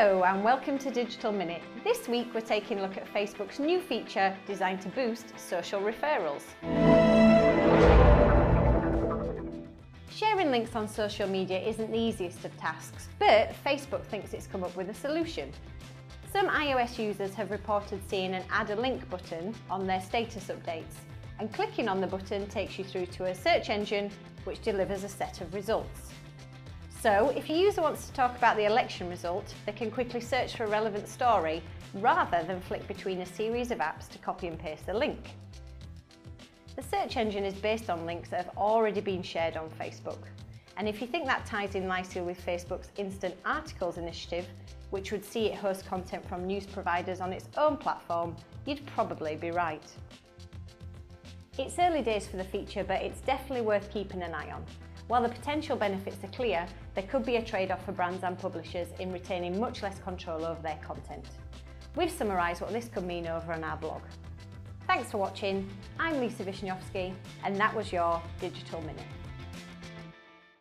Hello and welcome to Digital Minute. This week we're taking a look at Facebook's new feature designed to boost social referrals. Sharing links on social media isn't the easiest of tasks, but Facebook thinks it's come up with a solution. Some iOS users have reported seeing an add a link button on their status updates, and clicking on the button takes you through to a search engine which delivers a set of results. So if a user wants to talk about the election result, they can quickly search for a relevant story rather than flick between a series of apps to copy and paste the link. The search engine is based on links that have already been shared on Facebook. And if you think that ties in nicely with Facebook's Instant Articles initiative, which would see it host content from news providers on its own platform, you'd probably be right. It's early days for the feature, but it's definitely worth keeping an eye on. While the potential benefits are clear, there could be a trade-off for brands and publishers in retaining much less control over their content. We've summarised what this could mean over on our blog. Thanks for watching. I'm Lisa Vishnyovsky, and that was your Digital Minute.